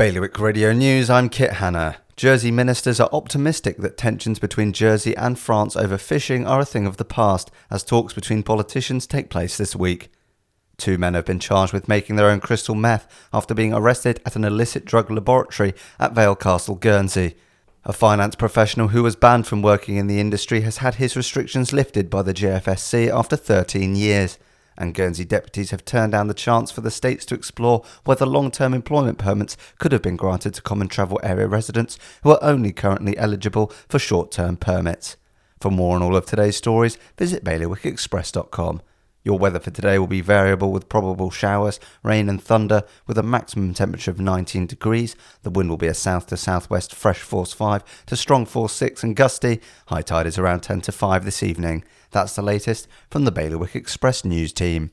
Bailiwick Radio News, I'm Kit Hanna. Jersey ministers are optimistic that tensions between Jersey and France over fishing are a thing of the past as talks between politicians take place this week. Two men have been charged with making their own crystal meth after being arrested at an illicit drug laboratory at Vale Castle, Guernsey. A finance professional who was banned from working in the industry has had his restrictions lifted by the JFSC after 13 years and Guernsey deputies have turned down the chance for the states to explore whether long term employment permits could have been granted to common travel area residents who are only currently eligible for short term permits. For more on all of today's stories, visit bailiwickexpress.com. Your weather for today will be variable with probable showers, rain, and thunder, with a maximum temperature of 19 degrees. The wind will be a south to southwest fresh force 5 to strong force 6 and gusty. High tide is around 10 to 5 this evening. That's the latest from the Bailiwick Express news team.